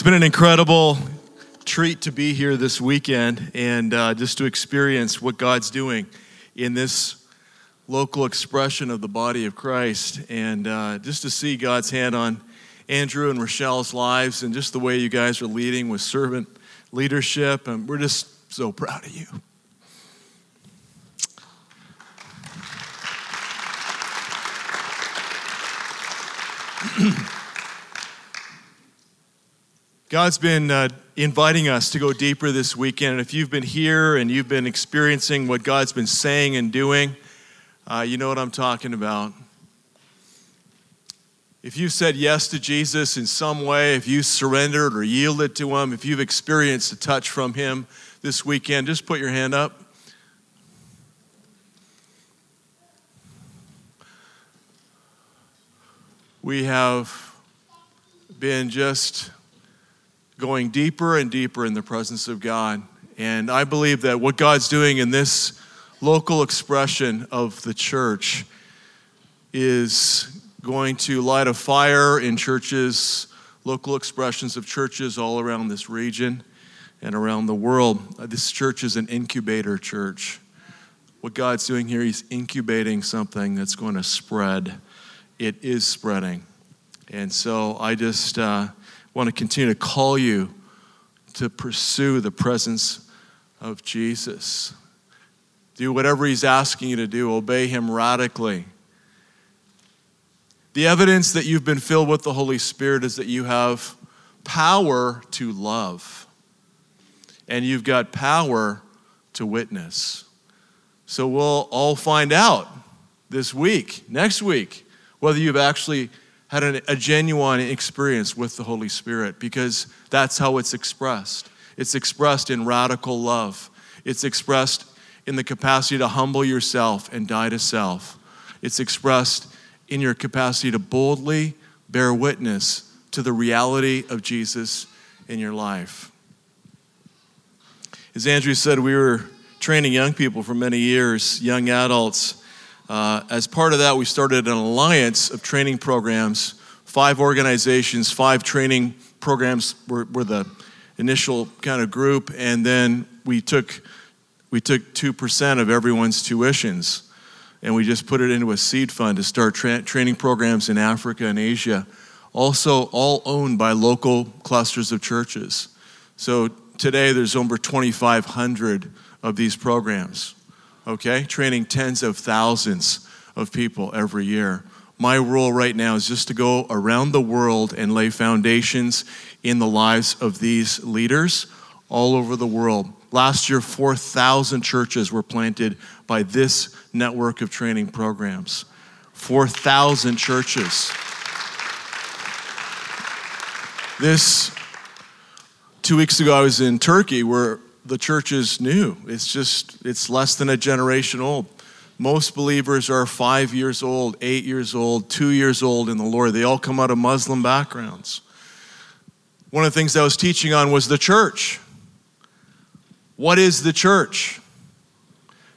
It's been an incredible treat to be here this weekend and uh, just to experience what God's doing in this local expression of the body of Christ and uh, just to see God's hand on Andrew and Rochelle's lives and just the way you guys are leading with servant leadership. And we're just so proud of you. God's been uh, inviting us to go deeper this weekend. And if you've been here and you've been experiencing what God's been saying and doing, uh, you know what I'm talking about. If you've said yes to Jesus in some way, if you surrendered or yielded to Him, if you've experienced a touch from Him this weekend, just put your hand up. We have been just going deeper and deeper in the presence of God. And I believe that what God's doing in this local expression of the church is going to light a fire in churches, local expressions of churches all around this region and around the world. This church is an incubator church. What God's doing here, He's incubating something that's going to spread. It is spreading. And so I just. Uh, want to continue to call you to pursue the presence of Jesus. Do whatever He's asking you to do, obey Him radically. The evidence that you've been filled with the Holy Spirit is that you have power to love, and you've got power to witness. So we'll all find out this week, next week, whether you've actually had an, a genuine experience with the Holy Spirit because that's how it's expressed. It's expressed in radical love, it's expressed in the capacity to humble yourself and die to self. It's expressed in your capacity to boldly bear witness to the reality of Jesus in your life. As Andrew said, we were training young people for many years, young adults uh, as part of that, we started an alliance of training programs. Five organizations, five training programs were, were the initial kind of group, and then we took we took two percent of everyone's tuitions, and we just put it into a seed fund to start tra- training programs in Africa and Asia. Also, all owned by local clusters of churches. So today, there's over 2,500 of these programs okay? Training tens of thousands of people every year. My role right now is just to go around the world and lay foundations in the lives of these leaders all over the world. Last year, 4,000 churches were planted by this network of training programs. 4,000 churches. This, two weeks ago, I was in Turkey where the church is new. It's just, it's less than a generation old. Most believers are five years old, eight years old, two years old in the Lord. They all come out of Muslim backgrounds. One of the things I was teaching on was the church. What is the church?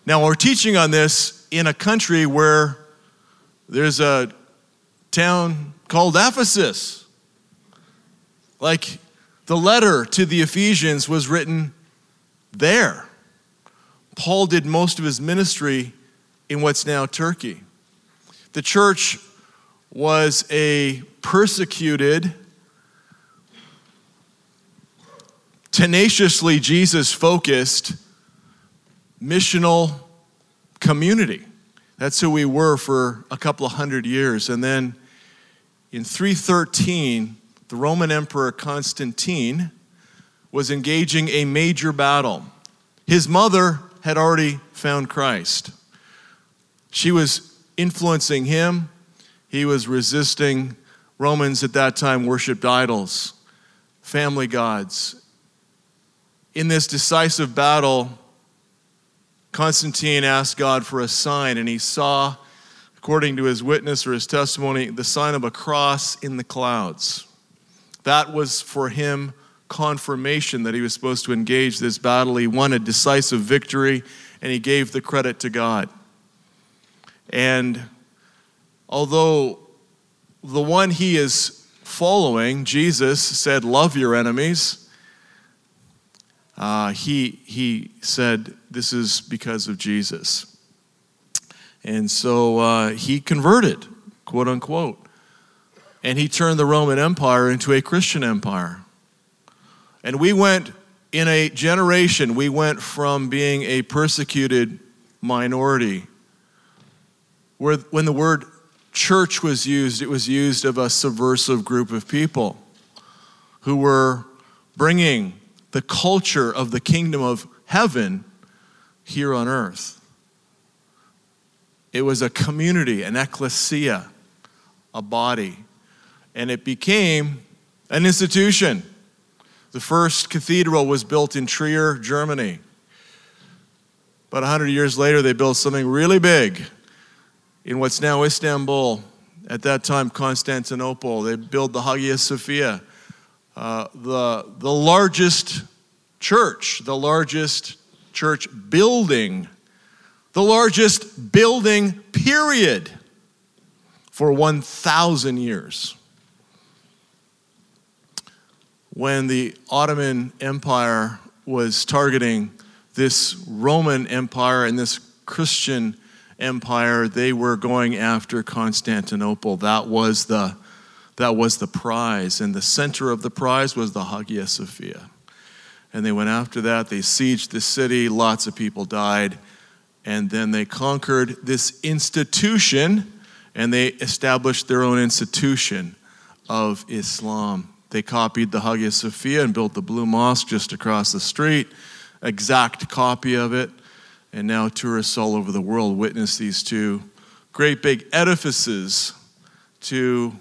Now, we're teaching on this in a country where there's a town called Ephesus. Like the letter to the Ephesians was written there. Paul did most of his ministry in what's now Turkey. The church was a persecuted, tenaciously Jesus focused missional community. That's who we were for a couple of hundred years. And then in 313, the Roman Emperor Constantine was engaging a major battle. His mother had already found Christ. She was influencing him. He was resisting. Romans at that time worshiped idols, family gods. In this decisive battle, Constantine asked God for a sign, and he saw, according to his witness or his testimony, the sign of a cross in the clouds. That was for him confirmation that he was supposed to engage this battle. He won a decisive victory and he gave the credit to God. And although the one he is following, Jesus, said, Love your enemies, uh, he, he said, This is because of Jesus. And so uh, he converted, quote unquote. And he turned the Roman Empire into a Christian empire. And we went, in a generation, we went from being a persecuted minority, where when the word church was used, it was used of a subversive group of people who were bringing the culture of the kingdom of heaven here on earth. It was a community, an ecclesia, a body, and it became an institution. The first cathedral was built in Trier, Germany. About 100 years later, they built something really big in what's now Istanbul. At that time, Constantinople. They built the Hagia Sophia, uh, the, the largest church, the largest church building, the largest building, period, for 1,000 years when the Ottoman Empire was targeting this Roman Empire and this Christian empire, they were going after Constantinople. That was the, that was the prize. And the center of the prize was the Hagia Sophia. And they went after that. They sieged the city. Lots of people died. And then they conquered this institution and they established their own institution of Islam. They copied the Hagia Sophia and built the Blue Mosque just across the street, exact copy of it. And now tourists all over the world witness these two great big edifices to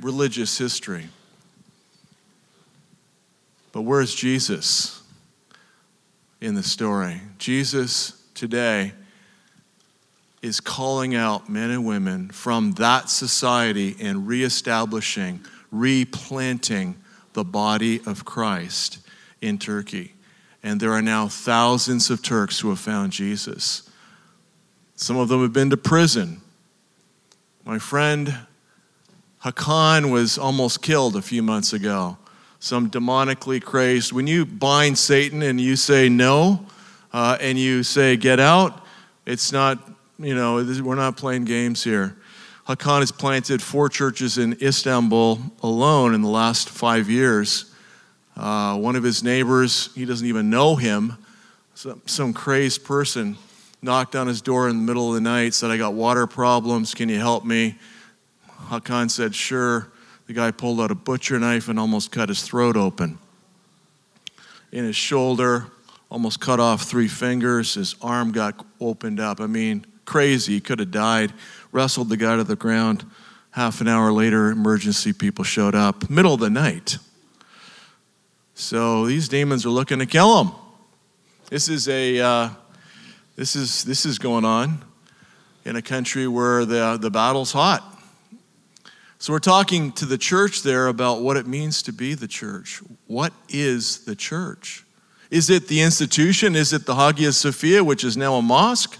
religious history. But where's Jesus in the story? Jesus today is calling out men and women from that society and reestablishing replanting the body of Christ in Turkey. And there are now thousands of Turks who have found Jesus. Some of them have been to prison. My friend Hakan was almost killed a few months ago. Some demonically crazed. When you bind Satan and you say no, uh, and you say get out, it's not, you know, we're not playing games here. Hakan has planted four churches in Istanbul alone in the last five years. Uh, one of his neighbors, he doesn't even know him, some, some crazed person knocked on his door in the middle of the night, said, I got water problems, can you help me? Hakan said, Sure. The guy pulled out a butcher knife and almost cut his throat open. In his shoulder, almost cut off three fingers. His arm got opened up. I mean, crazy. He could have died wrestled the guy to the ground. Half an hour later, emergency people showed up, middle of the night. So these demons are looking to kill him. This is a uh, this is this is going on in a country where the the battle's hot. So we're talking to the church there about what it means to be the church. What is the church? Is it the institution? Is it the Hagia Sophia, which is now a mosque?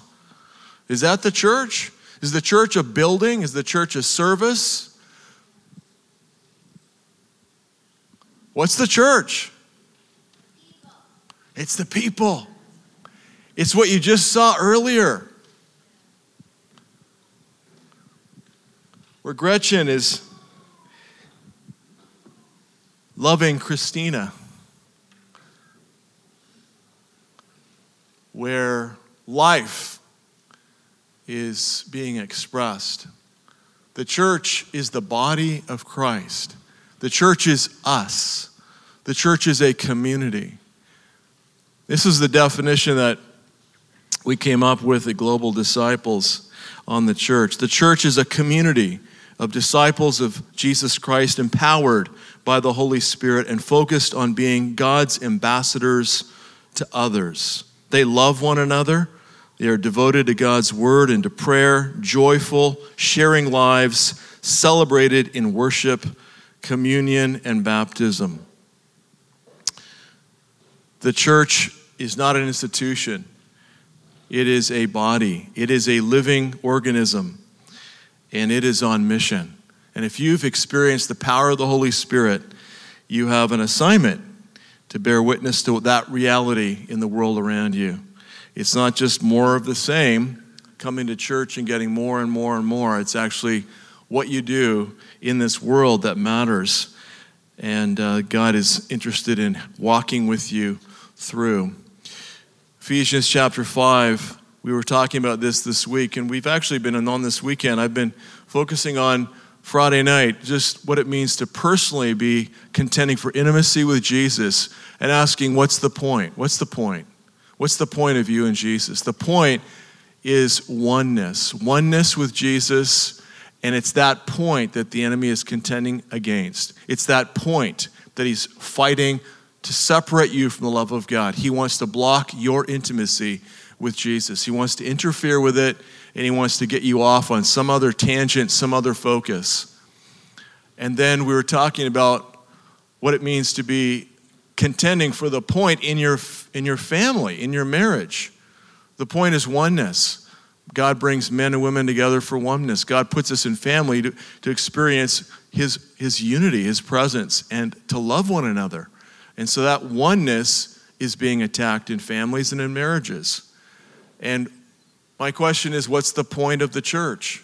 Is that the church? Is the church a building? Is the church a service? What's the church? It's the people. It's what you just saw earlier. Where Gretchen is loving Christina. Where life is being expressed. The church is the body of Christ. The church is us. The church is a community. This is the definition that we came up with at Global Disciples on the church. The church is a community of disciples of Jesus Christ empowered by the Holy Spirit and focused on being God's ambassadors to others. They love one another they are devoted to God's word and to prayer, joyful, sharing lives, celebrated in worship, communion, and baptism. The church is not an institution, it is a body, it is a living organism, and it is on mission. And if you've experienced the power of the Holy Spirit, you have an assignment to bear witness to that reality in the world around you. It's not just more of the same, coming to church and getting more and more and more. It's actually what you do in this world that matters. And uh, God is interested in walking with you through. Ephesians chapter 5, we were talking about this this week, and we've actually been on this weekend. I've been focusing on Friday night, just what it means to personally be contending for intimacy with Jesus and asking, what's the point? What's the point? What's the point of you and Jesus? The point is oneness, oneness with Jesus, and it's that point that the enemy is contending against. It's that point that he's fighting to separate you from the love of God. He wants to block your intimacy with Jesus, he wants to interfere with it and he wants to get you off on some other tangent, some other focus. And then we were talking about what it means to be contending for the point in your, in your family, in your marriage. The point is oneness. God brings men and women together for oneness. God puts us in family to, to experience his, his unity, His presence, and to love one another. And so that oneness is being attacked in families and in marriages. And my question is what's the point of the church?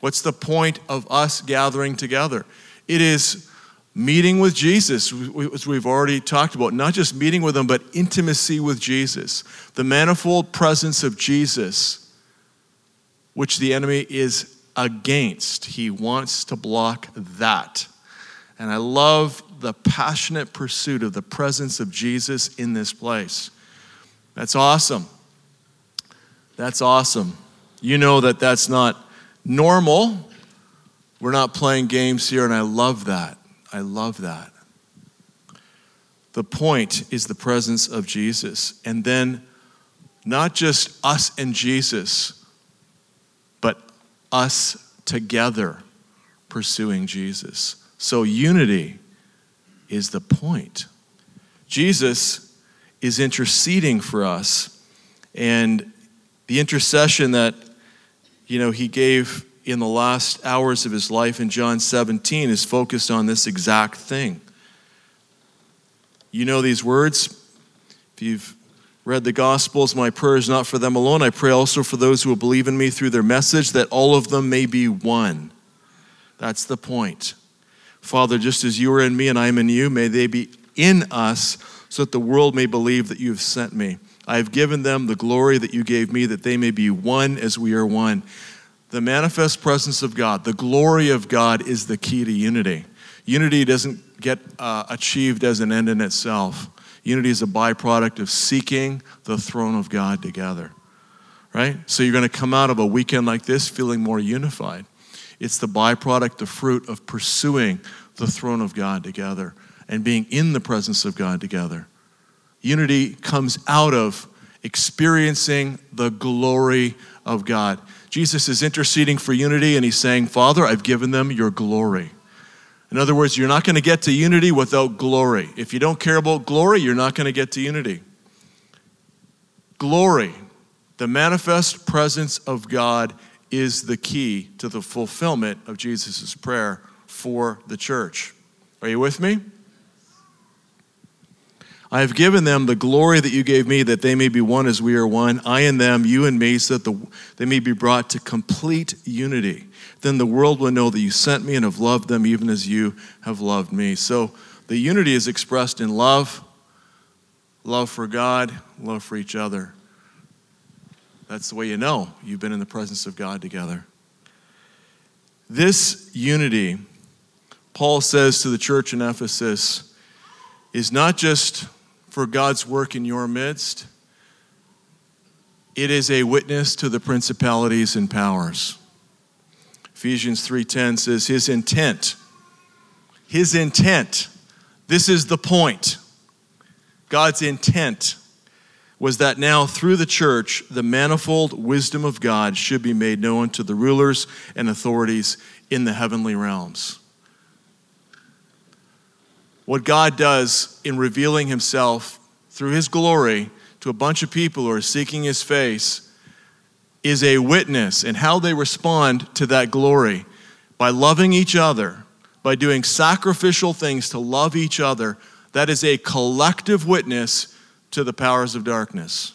What's the point of us gathering together? It is meeting with Jesus, as we've already talked about, not just meeting with Him, but intimacy with Jesus. The manifold presence of Jesus, which the enemy is against. He wants to block that. And I love the passionate pursuit of the presence of Jesus in this place. That's awesome. That's awesome. You know that that's not normal. We're not playing games here, and I love that. I love that. The point is the presence of Jesus. And then not just us and Jesus, but us together pursuing Jesus. So unity is the point. Jesus is interceding for us. And the intercession that, you know, he gave in the last hours of his life in John 17 is focused on this exact thing. You know these words. If you've read the Gospels, my prayer is not for them alone. I pray also for those who will believe in me through their message, that all of them may be one. That's the point. Father, just as you are in me and I am in you, may they be in us so that the world may believe that you have sent me. I have given them the glory that you gave me, that they may be one as we are one. The manifest presence of God, the glory of God, is the key to unity. Unity doesn't get uh, achieved as an end in itself. Unity is a byproduct of seeking the throne of God together. Right? So you're going to come out of a weekend like this feeling more unified. It's the byproduct, the fruit of pursuing the throne of God together and being in the presence of God together. Unity comes out of experiencing the glory of God. Jesus is interceding for unity and he's saying, Father, I've given them your glory. In other words, you're not going to get to unity without glory. If you don't care about glory, you're not going to get to unity. Glory, the manifest presence of God, is the key to the fulfillment of Jesus' prayer for the church. Are you with me? I have given them the glory that you gave me, that they may be one as we are one, I and them, you and me, so that the, they may be brought to complete unity. Then the world will know that you sent me and have loved them even as you have loved me. So the unity is expressed in love love for God, love for each other. That's the way you know you've been in the presence of God together. This unity, Paul says to the church in Ephesus, is not just for God's work in your midst, it is a witness to the principalities and powers. Ephesians 3:10 says his intent his intent this is the point God's intent was that now through the church the manifold wisdom of God should be made known to the rulers and authorities in the heavenly realms what God does in revealing himself through his glory to a bunch of people who are seeking his face is a witness and how they respond to that glory by loving each other, by doing sacrificial things to love each other. That is a collective witness to the powers of darkness.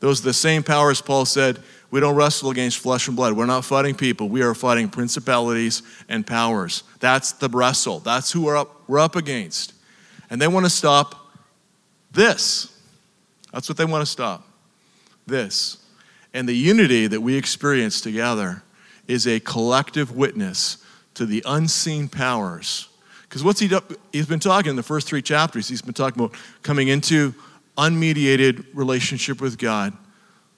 Those are the same powers Paul said we don't wrestle against flesh and blood. We're not fighting people. We are fighting principalities and powers. That's the wrestle. That's who we're up, we're up against. And they want to stop this. That's what they want to stop. This. And the unity that we experience together is a collective witness to the unseen powers. Because what's he done? He's been talking in the first three chapters, he's been talking about coming into unmediated relationship with God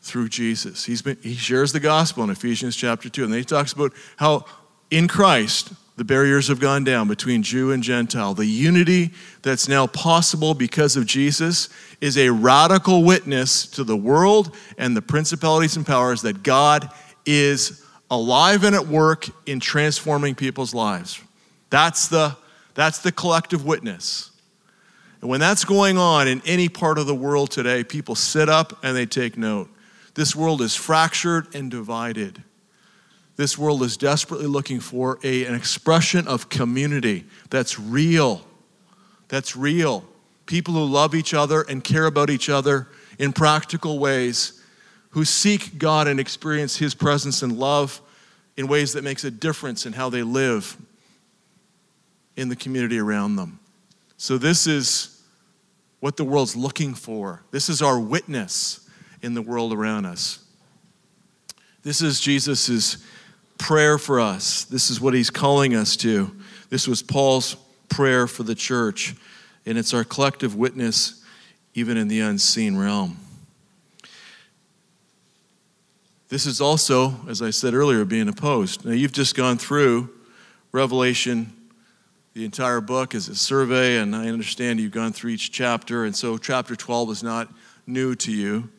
through Jesus. He's been, he shares the gospel in Ephesians chapter 2, and then he talks about how in Christ the barriers have gone down between Jew and Gentile. The unity that's now possible because of Jesus is a radical witness to the world and the principalities and powers that God is alive and at work in transforming people's lives. That's the, that's the collective witness. And when that's going on in any part of the world today, people sit up and they take note. This world is fractured and divided. This world is desperately looking for a, an expression of community that's real. That's real. People who love each other and care about each other in practical ways, who seek God and experience His presence and love in ways that makes a difference in how they live in the community around them. So this is what the world's looking for. This is our witness in the world around us. This is Jesus' prayer for us. This is what he's calling us to. This was Paul's prayer for the church, and it's our collective witness even in the unseen realm. This is also, as I said earlier, being opposed. Now, you've just gone through Revelation, the entire book is a survey, and I understand you've gone through each chapter, and so chapter 12 is not new to you.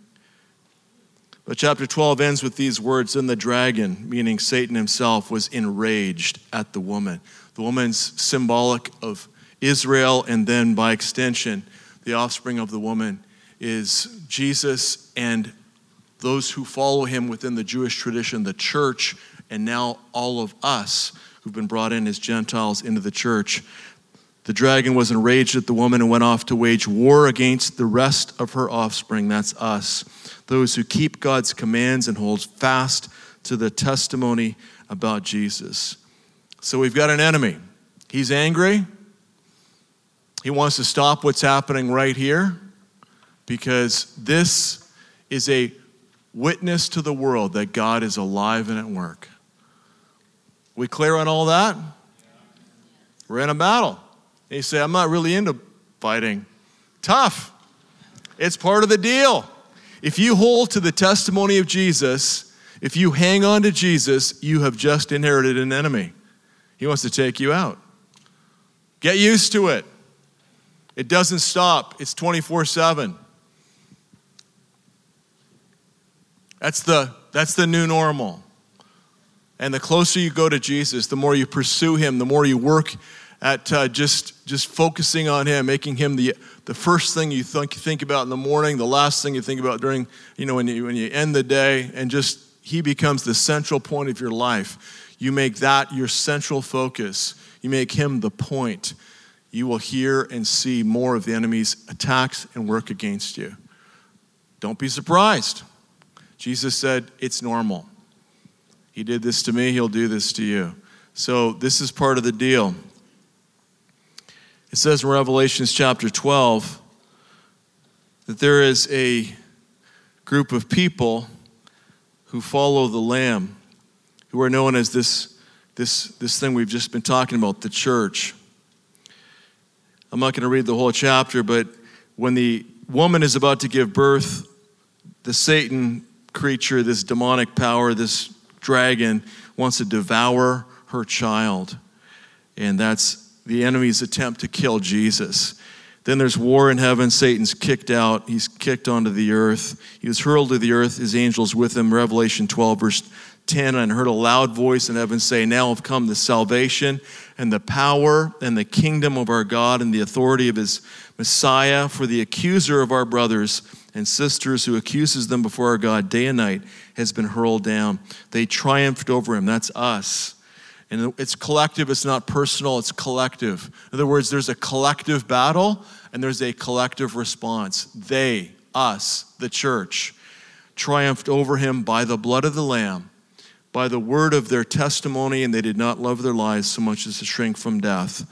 But chapter 12 ends with these words Then the dragon, meaning Satan himself, was enraged at the woman. The woman's symbolic of Israel, and then by extension, the offspring of the woman is Jesus and those who follow him within the Jewish tradition, the church, and now all of us who've been brought in as Gentiles into the church. The dragon was enraged at the woman and went off to wage war against the rest of her offspring. That's us. Those who keep God's commands and hold fast to the testimony about Jesus. So we've got an enemy. He's angry. He wants to stop what's happening right here because this is a witness to the world that God is alive and at work. We clear on all that? We're in a battle. And you say, I'm not really into fighting. Tough. It's part of the deal. If you hold to the testimony of Jesus, if you hang on to Jesus, you have just inherited an enemy. He wants to take you out. Get used to it. It doesn't stop, it's 24 7. That's the, that's the new normal. And the closer you go to Jesus, the more you pursue Him, the more you work at uh, just, just focusing on Him, making Him the, the first thing you think, think about in the morning, the last thing you think about during, you know, when you, when you end the day, and just He becomes the central point of your life. You make that your central focus, you make Him the point. You will hear and see more of the enemy's attacks and work against you. Don't be surprised. Jesus said, It's normal. He did this to me, He'll do this to you. So, this is part of the deal. It says in Revelations chapter 12 that there is a group of people who follow the Lamb, who are known as this, this, this thing we've just been talking about, the church. I'm not going to read the whole chapter, but when the woman is about to give birth, the Satan creature, this demonic power, this dragon, wants to devour her child. And that's the enemy's attempt to kill Jesus. Then there's war in heaven. Satan's kicked out. He's kicked onto the earth. He was hurled to the earth. His angels with him. Revelation 12, verse 10, and heard a loud voice in heaven say, Now have come the salvation and the power and the kingdom of our God and the authority of his Messiah, for the accuser of our brothers and sisters who accuses them before our God day and night has been hurled down. They triumphed over him. That's us. And it's collective, it's not personal, it's collective. In other words, there's a collective battle and there's a collective response. They, us, the church, triumphed over him by the blood of the Lamb, by the word of their testimony, and they did not love their lives so much as to shrink from death.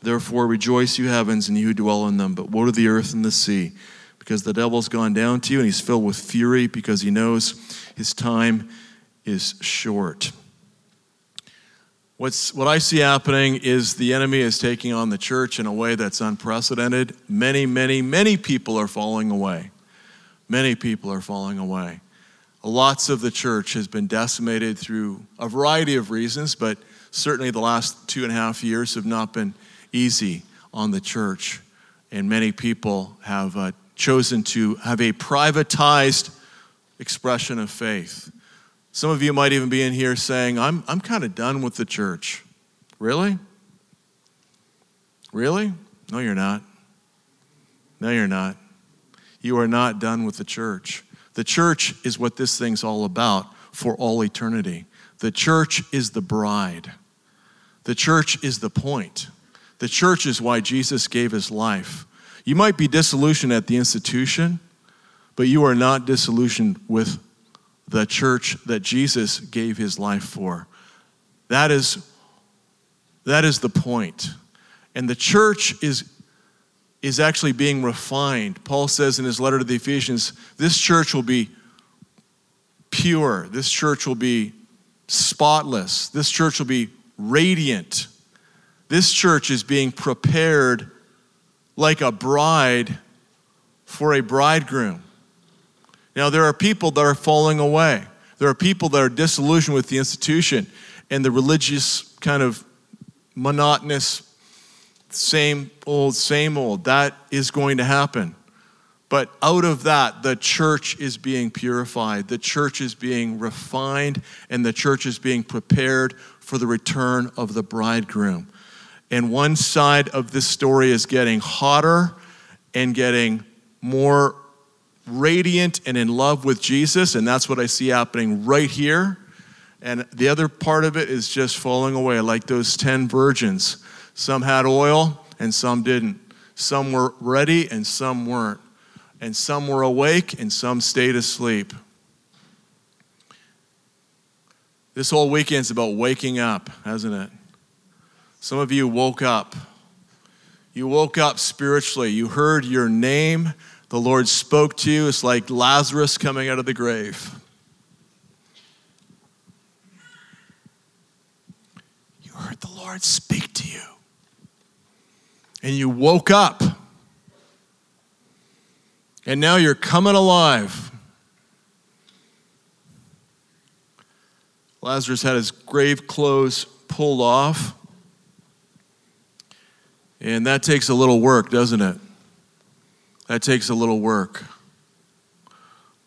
Therefore, rejoice, you heavens, and you who dwell in them. But woe to the earth and the sea, because the devil's gone down to you, and he's filled with fury because he knows his time is short. What's, what I see happening is the enemy is taking on the church in a way that's unprecedented. Many, many, many people are falling away. Many people are falling away. Lots of the church has been decimated through a variety of reasons, but certainly the last two and a half years have not been easy on the church. And many people have uh, chosen to have a privatized expression of faith. Some of you might even be in here saying, I'm, I'm kind of done with the church. Really? Really? No, you're not. No, you're not. You are not done with the church. The church is what this thing's all about for all eternity. The church is the bride. The church is the point. The church is why Jesus gave his life. You might be disillusioned at the institution, but you are not disillusioned with the church that Jesus gave his life for. That is, that is the point. And the church is, is actually being refined. Paul says in his letter to the Ephesians this church will be pure, this church will be spotless, this church will be radiant. This church is being prepared like a bride for a bridegroom. Now, there are people that are falling away. There are people that are disillusioned with the institution and the religious kind of monotonous, same old, same old. That is going to happen. But out of that, the church is being purified, the church is being refined, and the church is being prepared for the return of the bridegroom. And one side of this story is getting hotter and getting more radiant and in love with Jesus, and that's what I see happening right here. And the other part of it is just falling away, like those 10 virgins. Some had oil and some didn't. Some were ready and some weren't. And some were awake and some stayed asleep. This whole weekend's about waking up, hasn't it? Some of you woke up. You woke up spiritually. You heard your name the Lord spoke to you. It's like Lazarus coming out of the grave. You heard the Lord speak to you. And you woke up. And now you're coming alive. Lazarus had his grave clothes pulled off. And that takes a little work, doesn't it? That takes a little work.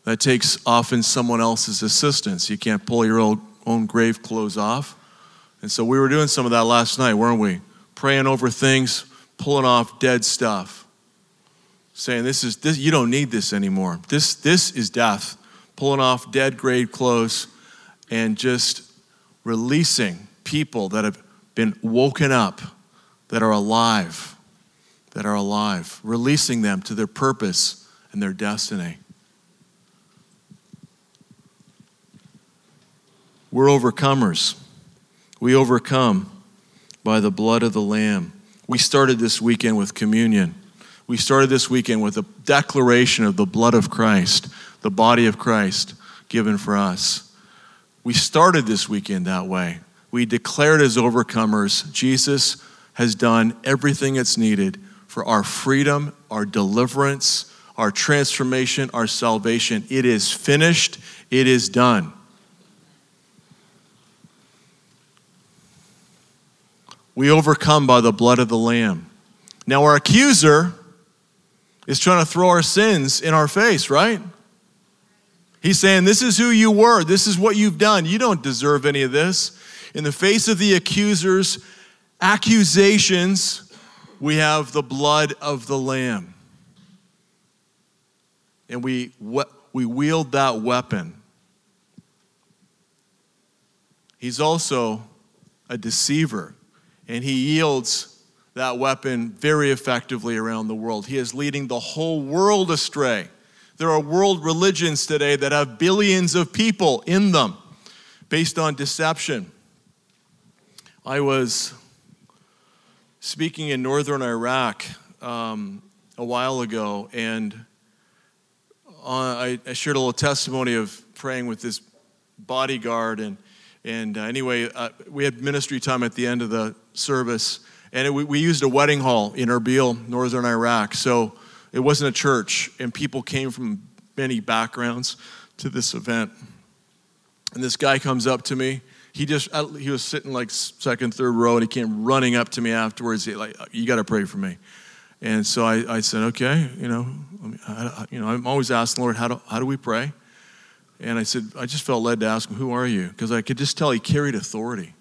That takes often someone else's assistance. You can't pull your own, own grave clothes off. And so we were doing some of that last night, weren't we? Praying over things, pulling off dead stuff. Saying this is this you don't need this anymore. This this is death. Pulling off dead grave clothes and just releasing people that have been woken up, that are alive that are alive, releasing them to their purpose and their destiny. We're overcomers. We overcome by the blood of the Lamb. We started this weekend with communion. We started this weekend with a declaration of the blood of Christ, the body of Christ given for us. We started this weekend that way. We declared as overcomers Jesus has done everything that's needed for our freedom, our deliverance, our transformation, our salvation. It is finished, it is done. We overcome by the blood of the Lamb. Now, our accuser is trying to throw our sins in our face, right? He's saying, This is who you were. This is what you've done. You don't deserve any of this. In the face of the accusers' accusations, we have the blood of the Lamb. And we, we wield that weapon. He's also a deceiver, and he yields that weapon very effectively around the world. He is leading the whole world astray. There are world religions today that have billions of people in them based on deception. I was speaking in northern Iraq um, a while ago, and I, I, shared a little testimony of praying with this bodyguard. And, and uh, anyway, uh, we had ministry time at the end of the service, and it, we, we used a wedding hall in Erbil, northern Iraq. So it wasn't a church, and people came from many backgrounds to this event. And this guy comes up to me he just he was sitting like second third row and he came running up to me afterwards. He, like you got to pray for me. And so I, I said okay you know I, you know i'm always asking lord how do, how do we pray? And i said i just felt led to ask him who are you? Because i could just tell he carried authority.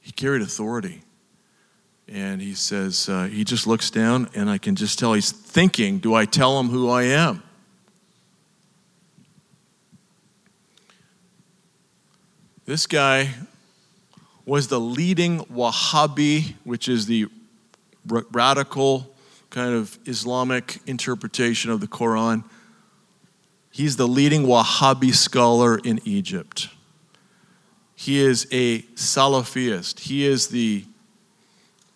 He carried authority. And he says uh, he just looks down and i can just tell he's thinking do i tell him who i am This guy was the leading Wahhabi, which is the radical kind of Islamic interpretation of the Quran. He's the leading Wahhabi scholar in Egypt. He is a Salafist. He is the,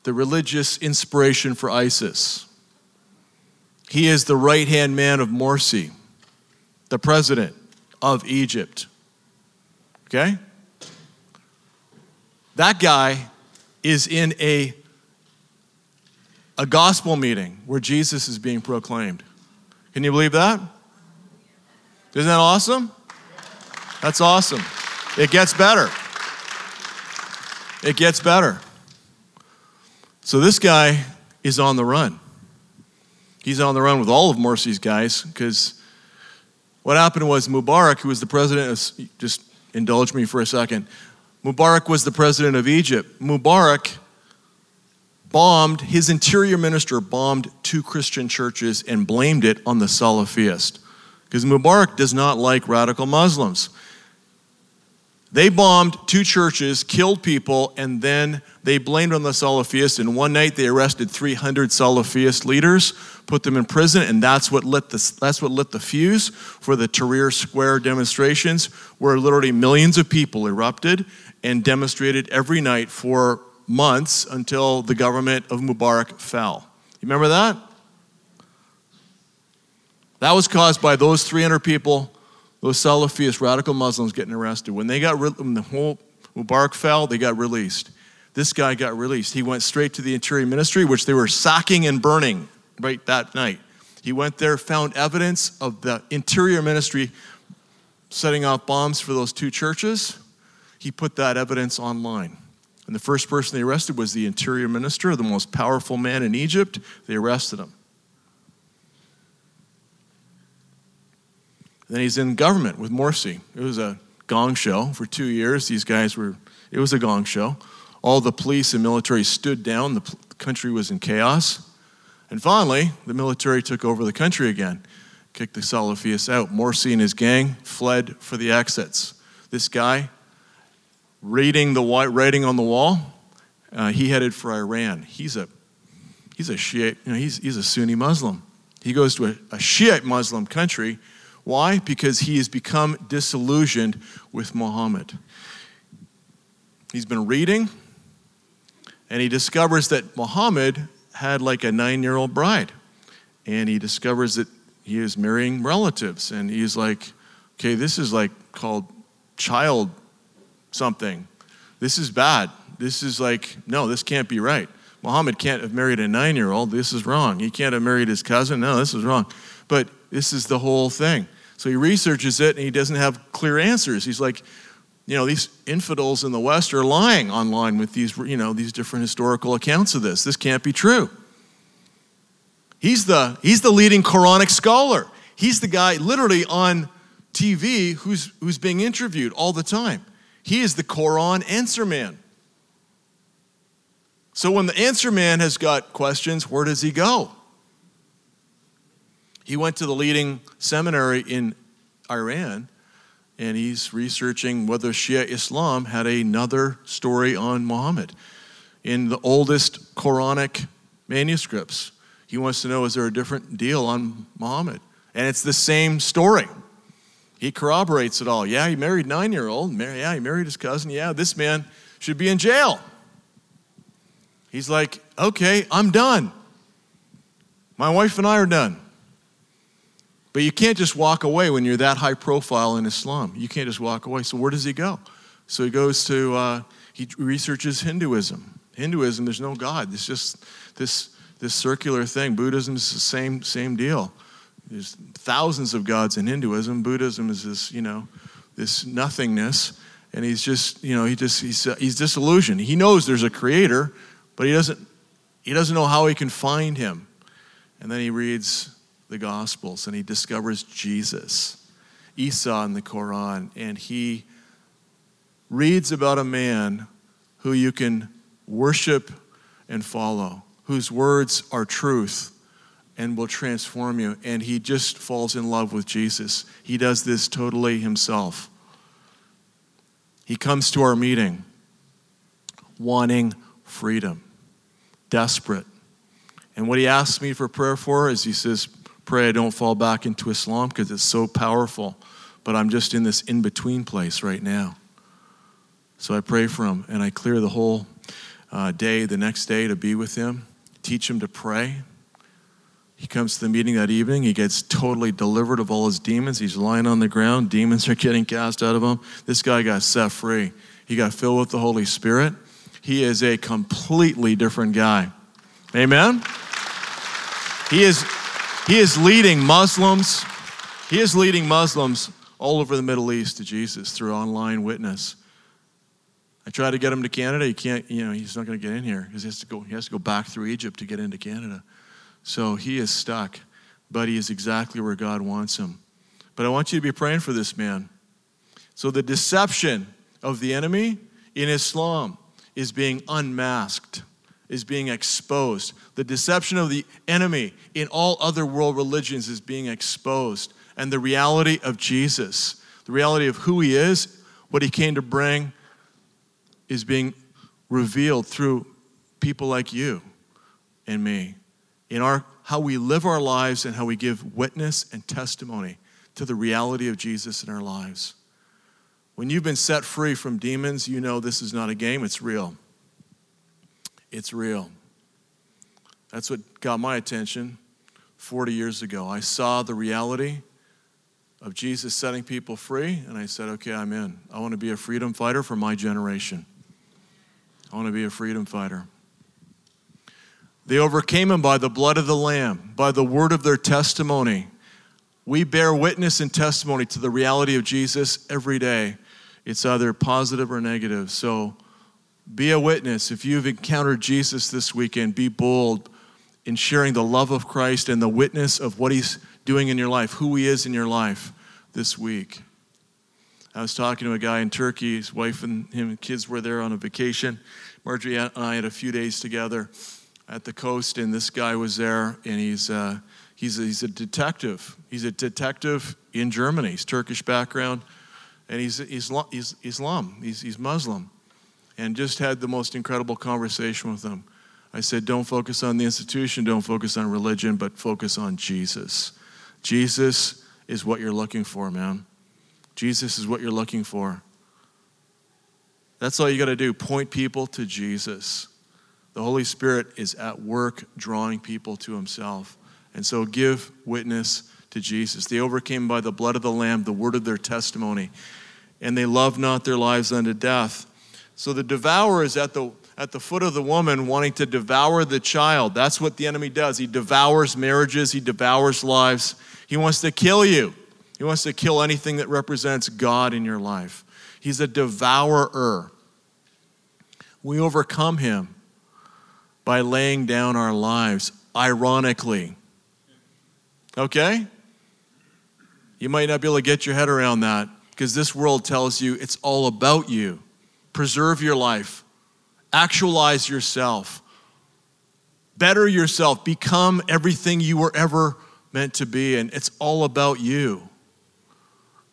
the religious inspiration for ISIS. He is the right hand man of Morsi, the president of Egypt. Okay? That guy is in a, a gospel meeting where Jesus is being proclaimed. Can you believe that? Isn't that awesome? That's awesome. It gets better. It gets better. So this guy is on the run. He's on the run with all of Morsi's guys because what happened was Mubarak, who was the president of, just indulge me for a second, Mubarak was the president of Egypt. Mubarak bombed, his interior minister bombed two Christian churches and blamed it on the Salafist. Because Mubarak does not like radical Muslims. They bombed two churches, killed people, and then they blamed on the Salafists. And one night they arrested 300 Salafist leaders, put them in prison, and that's what lit the, that's what lit the fuse for the Tahrir Square demonstrations, where literally millions of people erupted and demonstrated every night for months until the government of Mubarak fell. You remember that? That was caused by those 300 people, those Salafist radical Muslims getting arrested. When they got when the whole Mubarak fell, they got released. This guy got released. He went straight to the Interior Ministry, which they were sacking and burning right that night. He went there, found evidence of the Interior Ministry setting off bombs for those two churches he put that evidence online. And the first person they arrested was the interior minister, the most powerful man in Egypt. They arrested him. then he's in government with Morsi. It was a gong show for two years. These guys were, it was a gong show. All the police and military stood down. The country was in chaos. And finally, the military took over the country again, kicked the Salafists out. Morsi and his gang fled for the exits. This guy reading the white writing on the wall, uh, he headed for Iran. He's a he's a Shiite, you know, he's, he's a Sunni Muslim. He goes to a, a Shiite Muslim country. Why? Because he has become disillusioned with Muhammad. He's been reading, and he discovers that Muhammad had like a nine year old bride. And he discovers that he is marrying relatives. And he's like, okay, this is like called child something. This is bad. This is like, no, this can't be right. Muhammad can't have married a nine year old. This is wrong. He can't have married his cousin. No, this is wrong. But this is the whole thing. So he researches it and he doesn't have clear answers. He's like, you know, these infidels in the West are lying online with these, you know, these different historical accounts of this. This can't be true. He's the, he's the leading Quranic scholar. He's the guy literally on TV who's, who's being interviewed all the time. He is the Quran answer man. So when the answer man has got questions, where does he go? He went to the leading seminary in Iran and he's researching whether Shia Islam had another story on Muhammad in the oldest Quranic manuscripts. He wants to know is there a different deal on Muhammad? And it's the same story. He corroborates it all. Yeah, he married nine year old. Yeah, he married his cousin. Yeah, this man should be in jail. He's like, okay, I'm done. My wife and I are done. But you can't just walk away when you're that high profile in Islam. You can't just walk away. So where does he go? So he goes to, uh, he researches Hinduism. Hinduism, there's no God. It's just this, this circular thing. Buddhism is the same, same deal. There's thousands of gods in Hinduism. Buddhism is this, you know, this nothingness. And he's just, you know, he just, he's, uh, he's disillusioned. He knows there's a creator, but he doesn't, he doesn't know how he can find him. And then he reads the Gospels and he discovers Jesus, Isa in the Quran, and he reads about a man who you can worship and follow, whose words are truth and will transform you. And he just falls in love with Jesus. He does this totally himself. He comes to our meeting wanting freedom, desperate. And what he asks me for prayer for is he says, Pray I don't fall back into Islam because it's so powerful, but I'm just in this in between place right now. So I pray for him and I clear the whole uh, day, the next day, to be with him, teach him to pray, he comes to the meeting that evening. He gets totally delivered of all his demons. He's lying on the ground. Demons are getting cast out of him. This guy got set free. He got filled with the Holy Spirit. He is a completely different guy. Amen? He is, he is leading Muslims. He is leading Muslims all over the Middle East to Jesus through online witness. I tried to get him to Canada. He can't, you know, he's not going to get in here because he has to go, he has to go back through Egypt to get into Canada. So he is stuck, but he is exactly where God wants him. But I want you to be praying for this man. So the deception of the enemy in Islam is being unmasked, is being exposed. The deception of the enemy in all other world religions is being exposed. And the reality of Jesus, the reality of who he is, what he came to bring, is being revealed through people like you and me in our, how we live our lives and how we give witness and testimony to the reality of Jesus in our lives. When you've been set free from demons, you know this is not a game, it's real. It's real. That's what got my attention 40 years ago. I saw the reality of Jesus setting people free, and I said, okay, I'm in. I want to be a freedom fighter for my generation. I want to be a freedom fighter. They overcame him by the blood of the Lamb, by the word of their testimony. We bear witness and testimony to the reality of Jesus every day. It's either positive or negative. So be a witness. If you've encountered Jesus this weekend, be bold in sharing the love of Christ and the witness of what he's doing in your life, who he is in your life this week. I was talking to a guy in Turkey. His wife and him and kids were there on a vacation. Marjorie and I had a few days together at the coast, and this guy was there, and he's, uh, he's, he's a detective. He's a detective in Germany. He's Turkish background, and he's, he's, he's Islam, he's, he's Muslim. And just had the most incredible conversation with him. I said, Don't focus on the institution, don't focus on religion, but focus on Jesus. Jesus is what you're looking for, man. Jesus is what you're looking for. That's all you got to do. Point people to Jesus. The Holy Spirit is at work drawing people to Himself. And so give witness to Jesus. They overcame by the blood of the Lamb, the word of their testimony, and they loved not their lives unto death. So the devourer is at the at the foot of the woman wanting to devour the child. That's what the enemy does. He devours marriages, he devours lives. He wants to kill you. He wants to kill anything that represents God in your life. He's a devourer. We overcome him by laying down our lives, ironically. Okay? You might not be able to get your head around that because this world tells you it's all about you. Preserve your life, actualize yourself, better yourself, become everything you were ever meant to be, and it's all about you.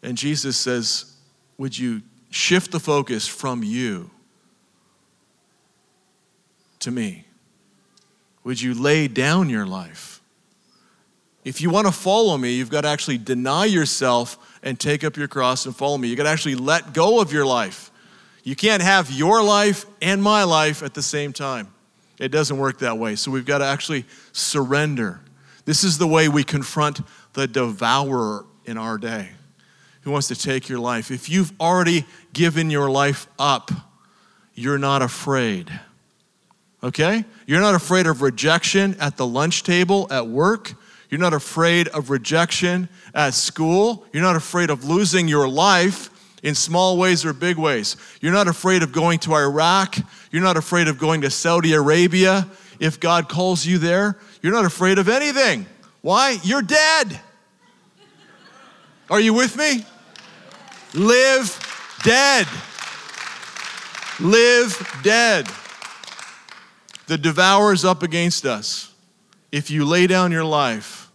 And Jesus says, Would you shift the focus from you to me? Would you lay down your life? If you want to follow me, you've got to actually deny yourself and take up your cross and follow me. You've got to actually let go of your life. You can't have your life and my life at the same time. It doesn't work that way. So we've got to actually surrender. This is the way we confront the devourer in our day who wants to take your life. If you've already given your life up, you're not afraid. Okay? You're not afraid of rejection at the lunch table at work. You're not afraid of rejection at school. You're not afraid of losing your life in small ways or big ways. You're not afraid of going to Iraq. You're not afraid of going to Saudi Arabia if God calls you there. You're not afraid of anything. Why? You're dead. Are you with me? Live dead. Live dead. The devourer's up against us. If you lay down your life,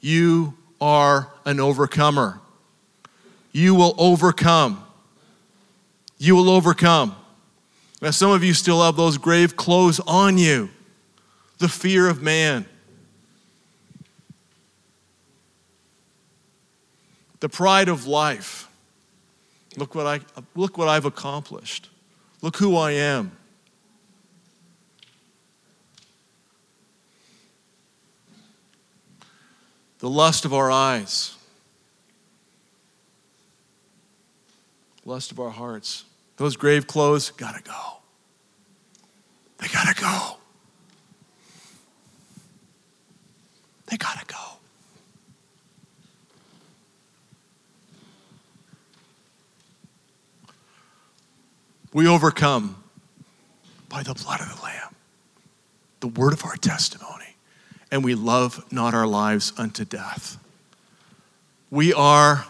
you are an overcomer. You will overcome. You will overcome. Now, some of you still have those grave clothes on you the fear of man, the pride of life. Look what, I, look what I've accomplished. Look who I am. The lust of our eyes, lust of our hearts. Those grave clothes gotta go. They gotta go. They gotta go. We overcome by the blood of the Lamb, the word of our testimony and we love not our lives unto death. We are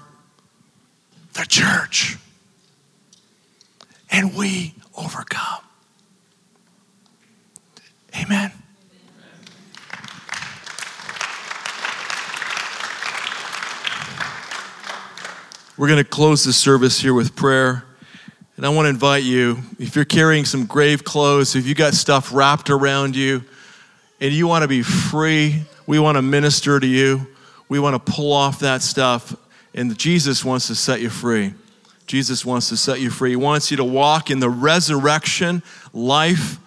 the church, and we overcome. Amen. We're going to close this service here with prayer. And I want to invite you, if you're carrying some grave clothes, if you got stuff wrapped around you, and you want to be free, we want to minister to you, we want to pull off that stuff, and Jesus wants to set you free. Jesus wants to set you free. He wants you to walk in the resurrection life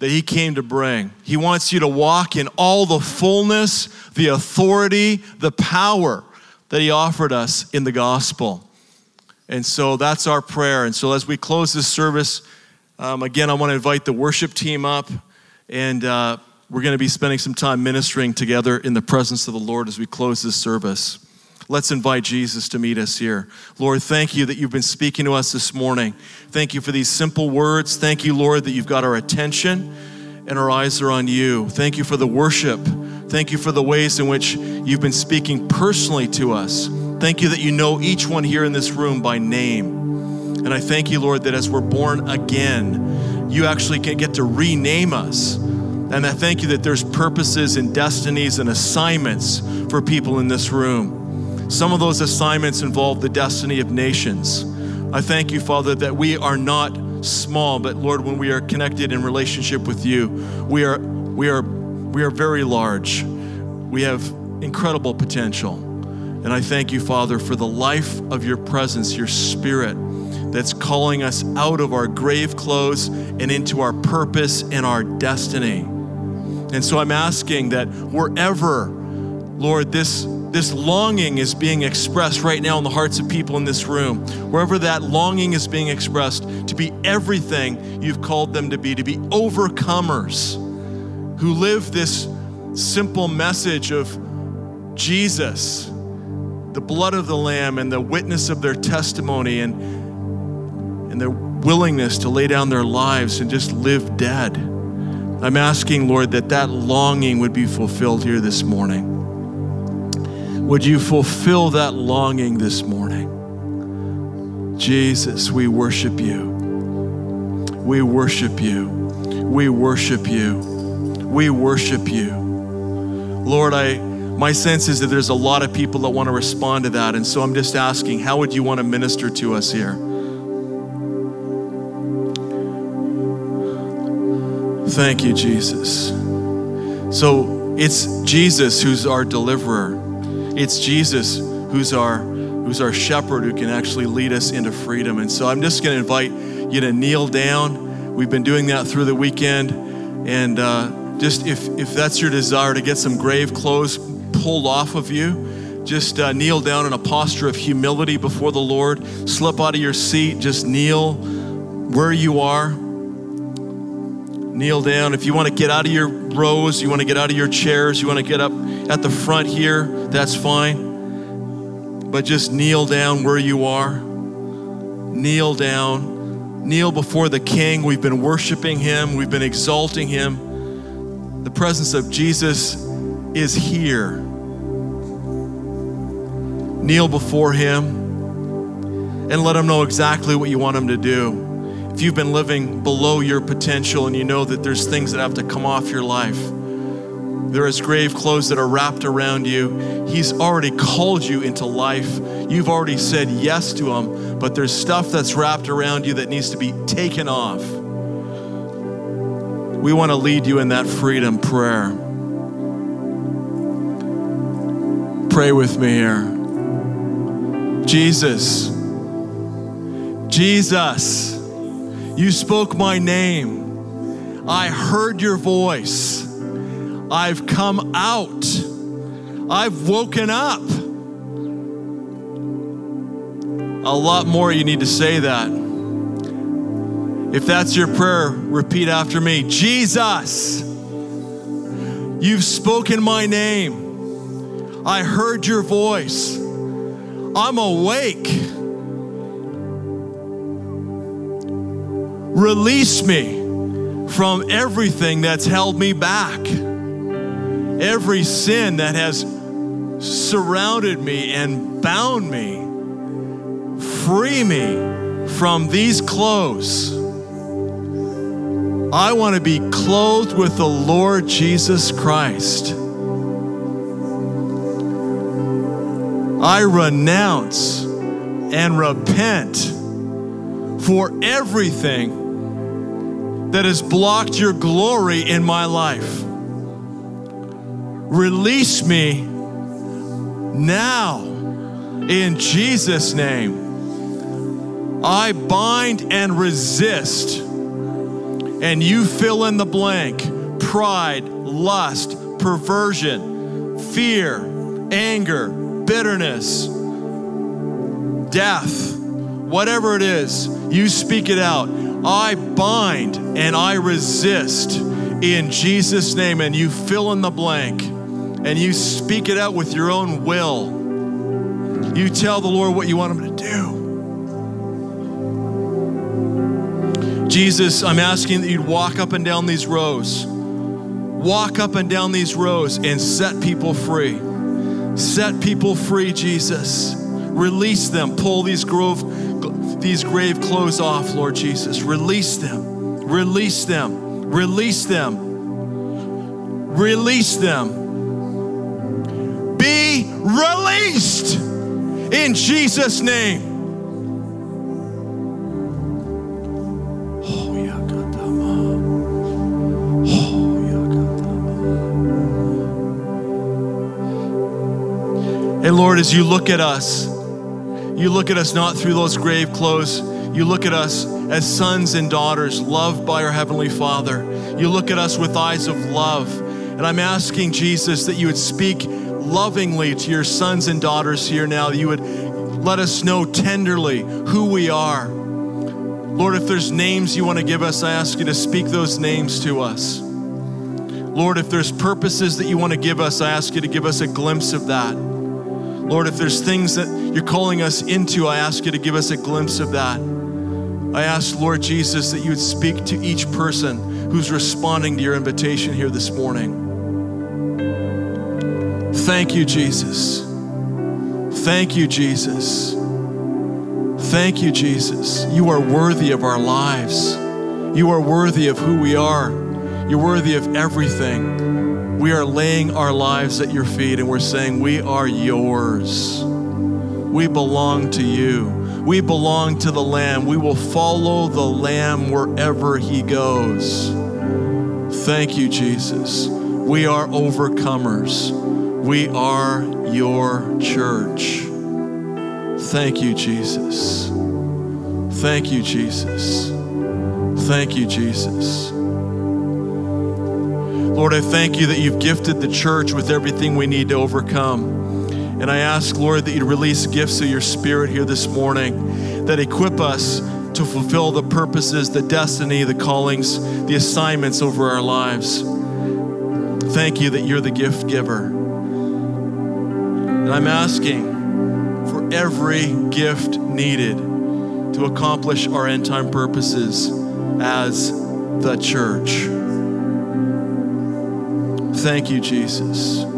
that He came to bring. He wants you to walk in all the fullness, the authority, the power that He offered us in the gospel. And so that's our prayer. And so as we close this service, um, again, I want to invite the worship team up and. Uh, we're going to be spending some time ministering together in the presence of the Lord as we close this service. Let's invite Jesus to meet us here. Lord, thank you that you've been speaking to us this morning. Thank you for these simple words. Thank you, Lord, that you've got our attention and our eyes are on you. Thank you for the worship. Thank you for the ways in which you've been speaking personally to us. Thank you that you know each one here in this room by name. And I thank you, Lord, that as we're born again, you actually can get to rename us and I thank you that there's purposes and destinies and assignments for people in this room. Some of those assignments involve the destiny of nations. I thank you, Father, that we are not small, but Lord, when we are connected in relationship with you, we are we are we are very large. We have incredible potential. And I thank you, Father, for the life of your presence, your spirit that's calling us out of our grave clothes and into our purpose and our destiny. And so I'm asking that wherever, Lord, this, this longing is being expressed right now in the hearts of people in this room, wherever that longing is being expressed to be everything you've called them to be, to be overcomers who live this simple message of Jesus, the blood of the Lamb, and the witness of their testimony and, and their willingness to lay down their lives and just live dead. I'm asking, Lord, that that longing would be fulfilled here this morning. Would you fulfill that longing this morning? Jesus, we worship you. We worship you. We worship you. We worship you. Lord, I my sense is that there's a lot of people that want to respond to that. And so I'm just asking, how would you want to minister to us here? Thank you, Jesus. So it's Jesus who's our deliverer. It's Jesus who's our who's our shepherd who can actually lead us into freedom. And so I'm just going to invite you to kneel down. We've been doing that through the weekend, and uh, just if if that's your desire to get some grave clothes pulled off of you, just uh, kneel down in a posture of humility before the Lord. Slip out of your seat. Just kneel where you are kneel down. If you want to get out of your rows, you want to get out of your chairs, you want to get up at the front here, that's fine. But just kneel down where you are. Kneel down. Kneel before the King. We've been worshiping Him, we've been exalting Him. The presence of Jesus is here. Kneel before Him and let Him know exactly what you want Him to do if you've been living below your potential and you know that there's things that have to come off your life, there is grave clothes that are wrapped around you. He's already called you into life. You've already said yes to Him, but there's stuff that's wrapped around you that needs to be taken off. We want to lead you in that freedom prayer. Pray with me here. Jesus, Jesus. You spoke my name. I heard your voice. I've come out. I've woken up. A lot more you need to say that. If that's your prayer, repeat after me Jesus, you've spoken my name. I heard your voice. I'm awake. Release me from everything that's held me back, every sin that has surrounded me and bound me. Free me from these clothes. I want to be clothed with the Lord Jesus Christ. I renounce and repent for everything that has blocked your glory in my life. Release me now in Jesus' name. I bind and resist, and you fill in the blank pride, lust, perversion, fear, anger, bitterness, death, whatever it is, you speak it out. I bind and I resist in Jesus' name. And you fill in the blank and you speak it out with your own will. You tell the Lord what you want Him to do. Jesus, I'm asking that you'd walk up and down these rows. Walk up and down these rows and set people free. Set people free, Jesus. Release them. Pull these grove these grave clothes off, Lord Jesus. Release them. Release them. Release them. Release them. Be released in Jesus' name. Oh, oh, and Lord, as you look at us, you look at us not through those grave clothes. You look at us as sons and daughters loved by our Heavenly Father. You look at us with eyes of love. And I'm asking Jesus that you would speak lovingly to your sons and daughters here now, that you would let us know tenderly who we are. Lord, if there's names you want to give us, I ask you to speak those names to us. Lord, if there's purposes that you want to give us, I ask you to give us a glimpse of that. Lord, if there's things that you're calling us into, I ask you to give us a glimpse of that. I ask, Lord Jesus, that you would speak to each person who's responding to your invitation here this morning. Thank you, Jesus. Thank you, Jesus. Thank you, Jesus. You are worthy of our lives. You are worthy of who we are. You're worthy of everything. We are laying our lives at your feet and we're saying, We are yours. We belong to you. We belong to the Lamb. We will follow the Lamb wherever he goes. Thank you, Jesus. We are overcomers. We are your church. Thank you, Jesus. Thank you, Jesus. Thank you, Jesus. Lord, I thank you that you've gifted the church with everything we need to overcome. And I ask, Lord, that you release gifts of your spirit here this morning that equip us to fulfill the purposes, the destiny, the callings, the assignments over our lives. Thank you that you're the gift giver. And I'm asking for every gift needed to accomplish our end time purposes as the church. Thank you, Jesus.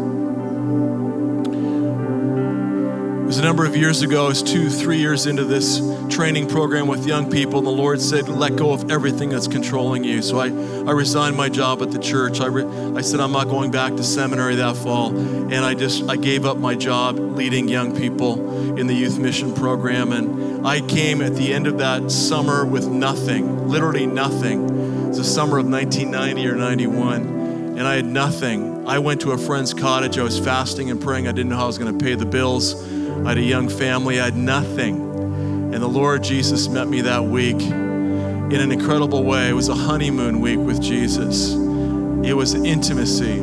Number of years ago. I was two, three years into this training program with young people, and the Lord said, Let go of everything that's controlling you. So I, I resigned my job at the church. I, re, I said, I'm not going back to seminary that fall. And I just, I gave up my job leading young people in the youth mission program. And I came at the end of that summer with nothing, literally nothing. It was the summer of 1990 or 91. And I had nothing. I went to a friend's cottage. I was fasting and praying. I didn't know how I was going to pay the bills. I had a young family, I had nothing. And the Lord Jesus met me that week in an incredible way. It was a honeymoon week with Jesus, it was intimacy.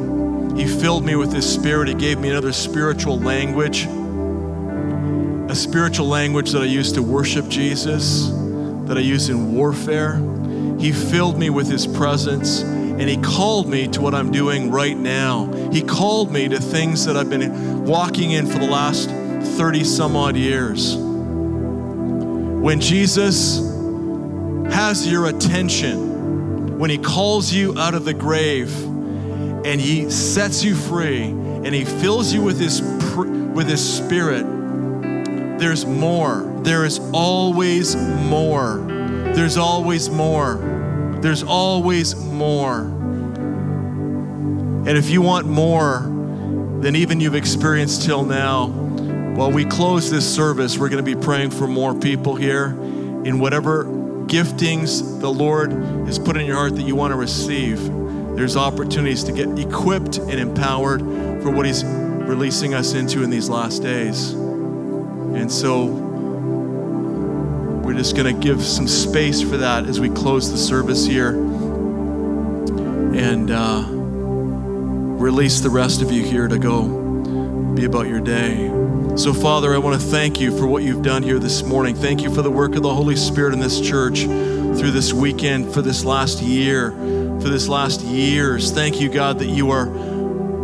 He filled me with His Spirit, He gave me another spiritual language, a spiritual language that I use to worship Jesus, that I use in warfare. He filled me with His presence and He called me to what I'm doing right now. He called me to things that I've been walking in for the last 30 some odd years. When Jesus has your attention, when He calls you out of the grave and He sets you free and He fills you with His, with his Spirit, there's more. There is always more. There's always more. There's always more. And if you want more than even you've experienced till now, while we close this service, we're going to be praying for more people here in whatever giftings the Lord has put in your heart that you want to receive. There's opportunities to get equipped and empowered for what He's releasing us into in these last days. And so we're just going to give some space for that as we close the service here and uh, release the rest of you here to go be about your day. So, Father, I want to thank you for what you've done here this morning. Thank you for the work of the Holy Spirit in this church through this weekend, for this last year, for this last years. Thank you, God, that you are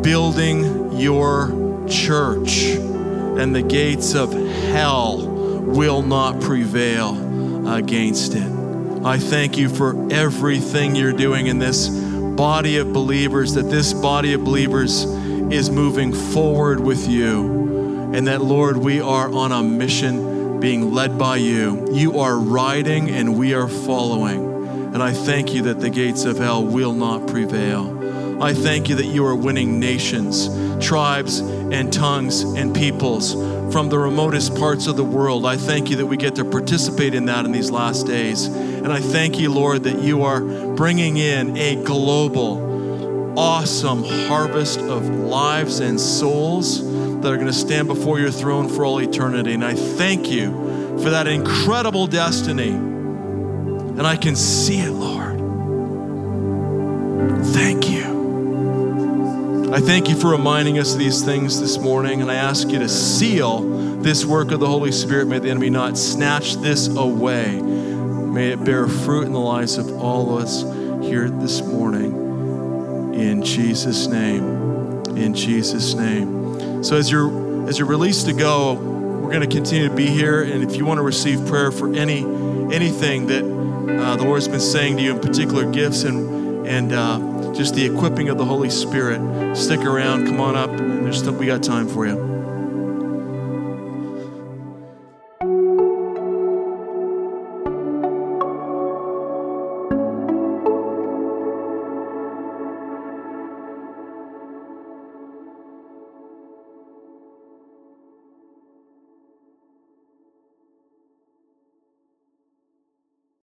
building your church and the gates of hell will not prevail against it. I thank you for everything you're doing in this body of believers, that this body of believers is moving forward with you and that, Lord, we are on a mission being led by you. You are riding and we are following. And I thank you that the gates of hell will not prevail. I thank you that you are winning nations, tribes, and tongues and peoples from the remotest parts of the world. I thank you that we get to participate in that in these last days. And I thank you, Lord, that you are bringing in a global, awesome harvest of lives and souls that are going to stand before your throne for all eternity. And I thank you for that incredible destiny. And I can see it, Lord. Thank you. I thank you for reminding us of these things this morning, and I ask you to seal this work of the Holy Spirit. May the enemy not snatch this away. May it bear fruit in the lives of all of us here this morning. In Jesus' name. In Jesus' name. So as you're as you're released to go, we're going to continue to be here. And if you want to receive prayer for any anything that uh, the Lord's been saying to you in particular gifts and and uh, just the equipping of the Holy Spirit, stick around. Come on up. There's we got time for you.